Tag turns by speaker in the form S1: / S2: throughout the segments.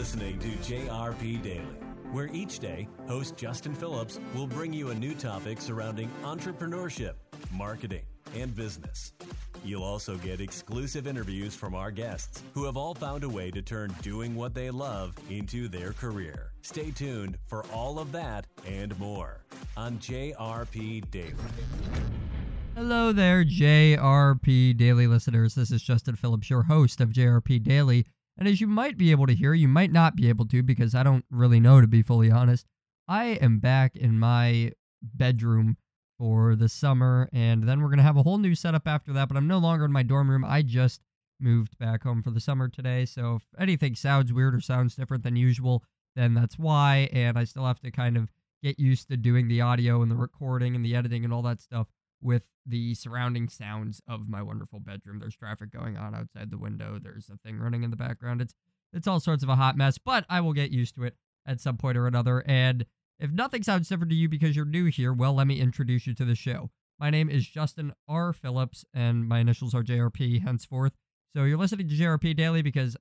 S1: listening to JRP Daily, where each day, host Justin Phillips will bring you a new topic surrounding entrepreneurship, marketing, and business. You'll also get exclusive interviews from our guests who have all found a way to turn doing what they love into their career. Stay tuned for all of that and more on JRP Daily.
S2: Hello there, JRP Daily listeners. This is Justin Phillips, your host of JRP Daily. And as you might be able to hear, you might not be able to because I don't really know, to be fully honest. I am back in my bedroom for the summer, and then we're going to have a whole new setup after that. But I'm no longer in my dorm room. I just moved back home for the summer today. So if anything sounds weird or sounds different than usual, then that's why. And I still have to kind of get used to doing the audio and the recording and the editing and all that stuff with the surrounding sounds of my wonderful bedroom. There's traffic going on outside the window. There's a thing running in the background. It's it's all sorts of a hot mess, but I will get used to it at some point or another. And if nothing sounds different to you because you're new here, well, let me introduce you to the show. My name is Justin R. Phillips, and my initials are JRP henceforth. So you're listening to JRP Daily because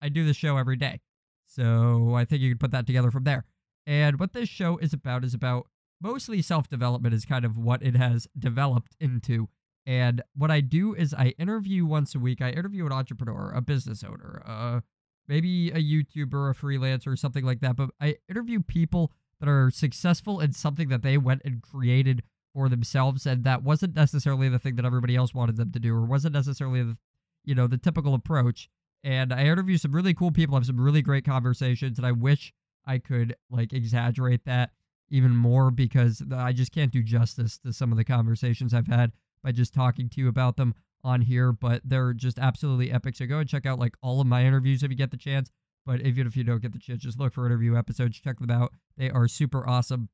S2: I do the show every day. So I think you could put that together from there. And what this show is about is about mostly self development is kind of what it has developed into. And what I do is I interview once a week. I interview an entrepreneur, a business owner, uh, maybe a YouTuber, a freelancer, something like that. But I interview people that are successful in something that they went and created for themselves, and that wasn't necessarily the thing that everybody else wanted them to do, or wasn't necessarily the, you know, the typical approach. And I interview some really cool people, have some really great conversations, and I wish I could like exaggerate that even more because I just can't do justice to some of the conversations I've had by just talking to you about them on here, but they're just absolutely epic. So go and check out like all of my interviews if you get the chance. But even if you don't get the chance, just look for interview episodes, check them out. They are super awesome.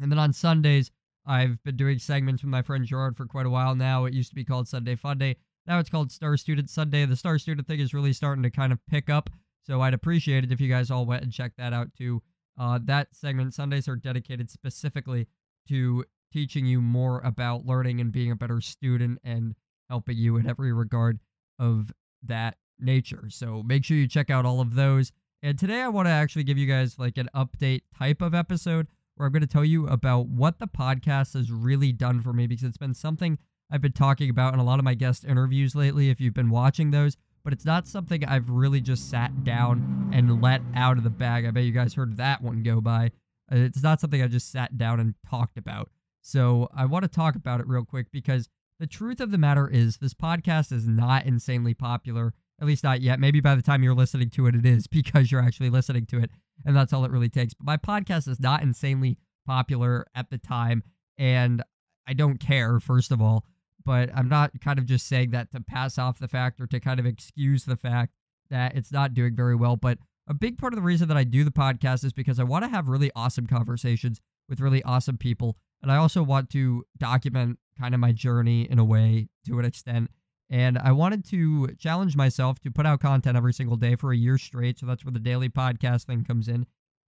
S2: And then on Sundays, I've been doing segments with my friend Gerard for quite a while now. It used to be called Sunday Fun Day. Now it's called Star Student Sunday. The Star Student thing is really starting to kind of pick up. So I'd appreciate it if you guys all went and checked that out too. Uh, that segment, Sundays, are dedicated specifically to teaching you more about learning and being a better student and helping you in every regard of that nature. So make sure you check out all of those. And today I want to actually give you guys like an update type of episode where I'm going to tell you about what the podcast has really done for me because it's been something I've been talking about in a lot of my guest interviews lately. If you've been watching those, but it's not something I've really just sat down and let out of the bag. I bet you guys heard that one go by. Uh, it's not something I just sat down and talked about. So I want to talk about it real quick because the truth of the matter is this podcast is not insanely popular, at least not yet. Maybe by the time you're listening to it, it is because you're actually listening to it, and that's all it really takes. But my podcast is not insanely popular at the time, and I don't care, first of all but I'm not kind of just saying that to pass off the fact or to kind of excuse the fact that it's not doing very well. But a big part of the reason that I do the podcast is because I want to have really awesome conversations with really awesome people. And I also want to document kind of my journey in a way to an extent. And I wanted to challenge myself to put out content every single day for a year straight. So that's where the daily podcast thing comes in.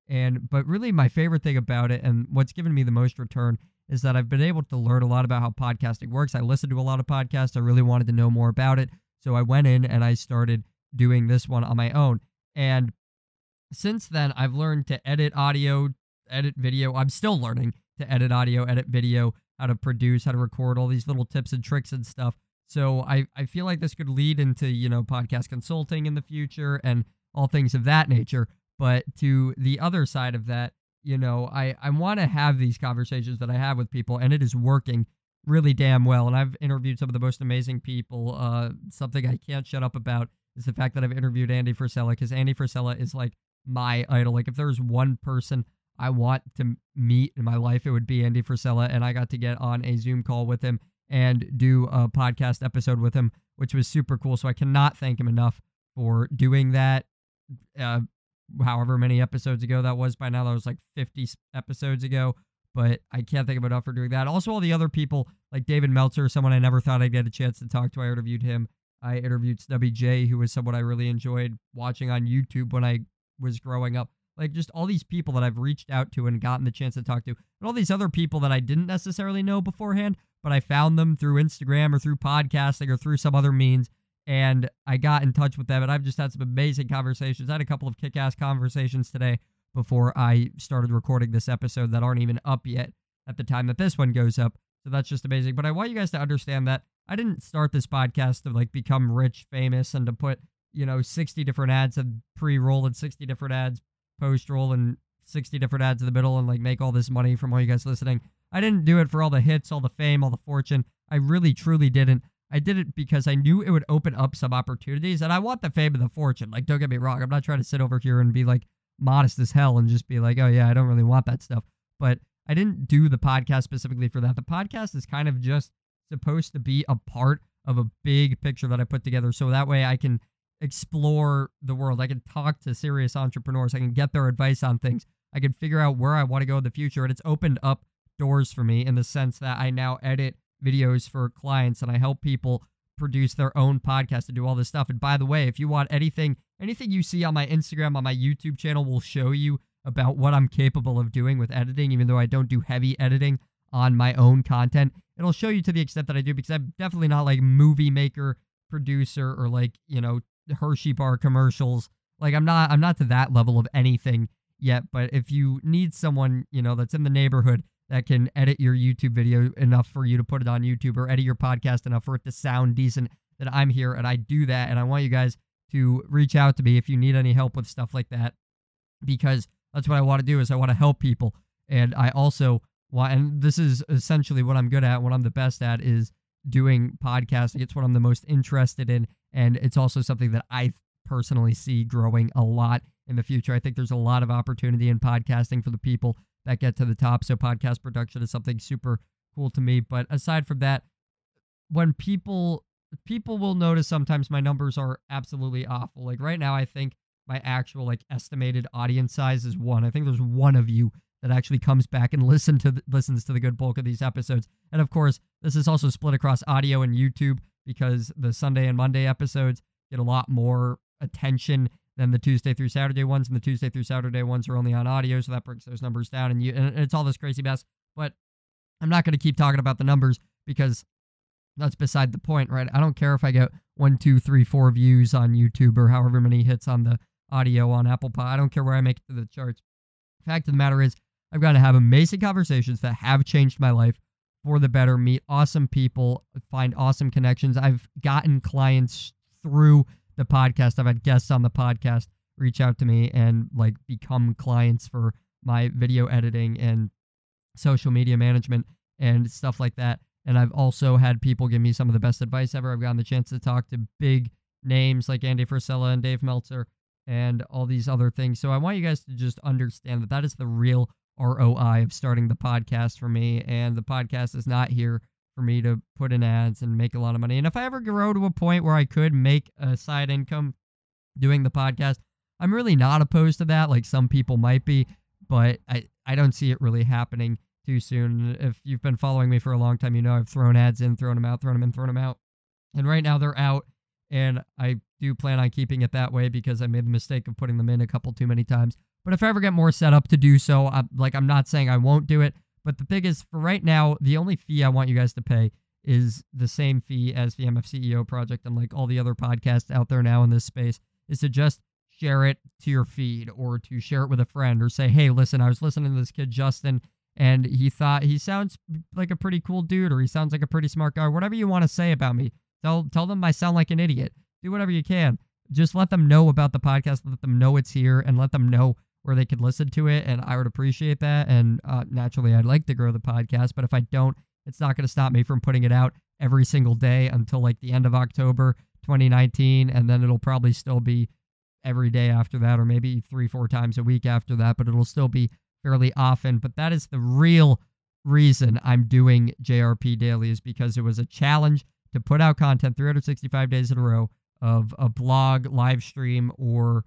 S2: And, but really, my favorite thing about it and what's given me the most return is that I've been able to learn a lot about how podcasting works. I listened to a lot of podcasts. I really wanted to know more about it. So I went in and I started doing this one on my own. And since then, I've learned to edit audio, edit video. I'm still learning to edit audio, edit video, how to produce, how to record, all these little tips and tricks and stuff. So I, I feel like this could lead into, you know, podcast consulting in the future and all things of that nature. But to the other side of that, you know, I, I want to have these conversations that I have with people, and it is working really damn well. And I've interviewed some of the most amazing people. Uh, something I can't shut up about is the fact that I've interviewed Andy Frisella because Andy Frisella is like my idol. Like, if there's one person I want to meet in my life, it would be Andy Frisella. And I got to get on a Zoom call with him and do a podcast episode with him, which was super cool. So I cannot thank him enough for doing that. Uh, however many episodes ago that was by now. That was like 50 episodes ago, but I can't think of enough for doing that. Also, all the other people like David Meltzer, someone I never thought I'd get a chance to talk to. I interviewed him. I interviewed Stubby J, who was someone I really enjoyed watching on YouTube when I was growing up. Like just all these people that I've reached out to and gotten the chance to talk to, and all these other people that I didn't necessarily know beforehand, but I found them through Instagram or through podcasting or through some other means and I got in touch with them, and I've just had some amazing conversations. I had a couple of kick ass conversations today before I started recording this episode that aren't even up yet at the time that this one goes up. So that's just amazing. But I want you guys to understand that I didn't start this podcast to like become rich, famous, and to put, you know, 60 different ads and pre roll and 60 different ads, post roll and 60 different ads in the middle and like make all this money from all you guys listening. I didn't do it for all the hits, all the fame, all the fortune. I really, truly didn't. I did it because I knew it would open up some opportunities and I want the fame and the fortune. Like, don't get me wrong. I'm not trying to sit over here and be like modest as hell and just be like, oh, yeah, I don't really want that stuff. But I didn't do the podcast specifically for that. The podcast is kind of just supposed to be a part of a big picture that I put together. So that way I can explore the world. I can talk to serious entrepreneurs. I can get their advice on things. I can figure out where I want to go in the future. And it's opened up doors for me in the sense that I now edit videos for clients and I help people produce their own podcast and do all this stuff. And by the way, if you want anything, anything you see on my Instagram, on my YouTube channel will show you about what I'm capable of doing with editing, even though I don't do heavy editing on my own content. It'll show you to the extent that I do because I'm definitely not like movie maker, producer, or like, you know, Hershey bar commercials. Like I'm not I'm not to that level of anything yet, but if you need someone, you know, that's in the neighborhood that can edit your YouTube video enough for you to put it on YouTube or edit your podcast enough for it to sound decent that I'm here and I do that. And I want you guys to reach out to me if you need any help with stuff like that because that's what I want to do is I want to help people. And I also want and this is essentially what I'm good at what I'm the best at is doing podcasting. It's what I'm the most interested in and it's also something that I personally see growing a lot in the future. I think there's a lot of opportunity in podcasting for the people that get to the top. So podcast production is something super cool to me. But aside from that, when people people will notice sometimes my numbers are absolutely awful. Like right now, I think my actual like estimated audience size is one. I think there's one of you that actually comes back and listen to listens to the good bulk of these episodes. And of course, this is also split across audio and YouTube because the Sunday and Monday episodes get a lot more attention than the Tuesday through Saturday ones, and the Tuesday through Saturday ones are only on audio, so that brings those numbers down, and you and it's all this crazy mess. But I'm not going to keep talking about the numbers because that's beside the point, right? I don't care if I get one, two, three, four views on YouTube or however many hits on the audio on Apple Pod. I don't care where I make it to the charts. Fact of the matter is, I've got to have amazing conversations that have changed my life for the better, meet awesome people, find awesome connections. I've gotten clients through the podcast. I've had guests on the podcast reach out to me and like become clients for my video editing and social media management and stuff like that. And I've also had people give me some of the best advice ever. I've gotten the chance to talk to big names like Andy Frisella and Dave Meltzer and all these other things. So I want you guys to just understand that that is the real ROI of starting the podcast for me. And the podcast is not here for me to put in ads and make a lot of money. And if I ever grow to a point where I could make a side income doing the podcast, I'm really not opposed to that. Like some people might be, but I, I don't see it really happening too soon. If you've been following me for a long time, you know I've thrown ads in, thrown them out, thrown them in, thrown them out. And right now they're out. And I do plan on keeping it that way because I made the mistake of putting them in a couple too many times. But if I ever get more set up to do so, I'm, like I'm not saying I won't do it, but the thing is, for right now, the only fee I want you guys to pay is the same fee as the MFCEO project and like all the other podcasts out there now in this space is to just share it to your feed or to share it with a friend or say, hey, listen, I was listening to this kid, Justin, and he thought he sounds like a pretty cool dude or he sounds like a pretty smart guy, whatever you want to say about me. Tell, tell them I sound like an idiot. Do whatever you can. Just let them know about the podcast, let them know it's here, and let them know where they could listen to it. And I would appreciate that. And uh, naturally, I'd like to grow the podcast. But if I don't, it's not going to stop me from putting it out every single day until like the end of October 2019. And then it'll probably still be every day after that, or maybe three, four times a week after that. But it'll still be fairly often. But that is the real reason I'm doing JRP Daily, is because it was a challenge to put out content 365 days in a row of a blog, live stream, or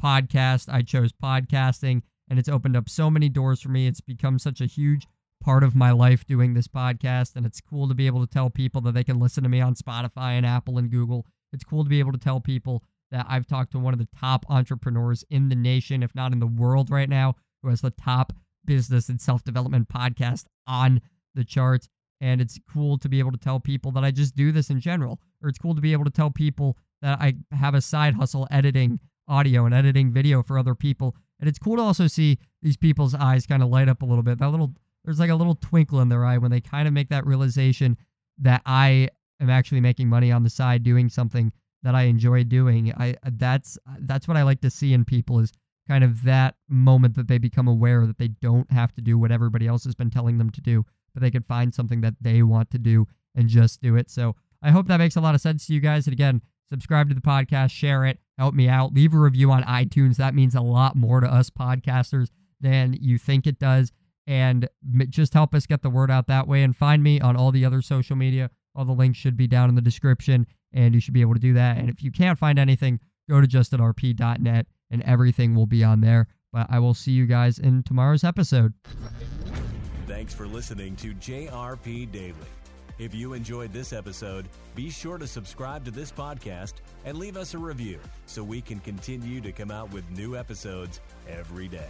S2: podcast. I chose podcasting, and it's opened up so many doors for me. It's become such a huge part of my life doing this podcast, and it's cool to be able to tell people that they can listen to me on Spotify and Apple and Google. It's cool to be able to tell people that I've talked to one of the top entrepreneurs in the nation, if not in the world right now, who has the top business and self development podcast on the charts. And it's cool to be able to tell people that I just do this in general. or it's cool to be able to tell people that I have a side hustle editing audio and editing video for other people. And it's cool to also see these people's eyes kind of light up a little bit. That little there's like a little twinkle in their eye when they kind of make that realization that I am actually making money on the side doing something that I enjoy doing. I that's that's what I like to see in people is kind of that moment that they become aware that they don't have to do what everybody else has been telling them to do, but they can find something that they want to do and just do it. So I hope that makes a lot of sense to you guys. And again, subscribe to the podcast, share it, help me out, leave a review on iTunes. That means a lot more to us podcasters than you think it does. And just help us get the word out that way. And find me on all the other social media. All the links should be down in the description, and you should be able to do that. And if you can't find anything, go to justinrp.net, and everything will be on there. But I will see you guys in tomorrow's episode.
S1: Thanks for listening to JRP Daily. If you enjoyed this episode, be sure to subscribe to this podcast and leave us a review so we can continue to come out with new episodes every day.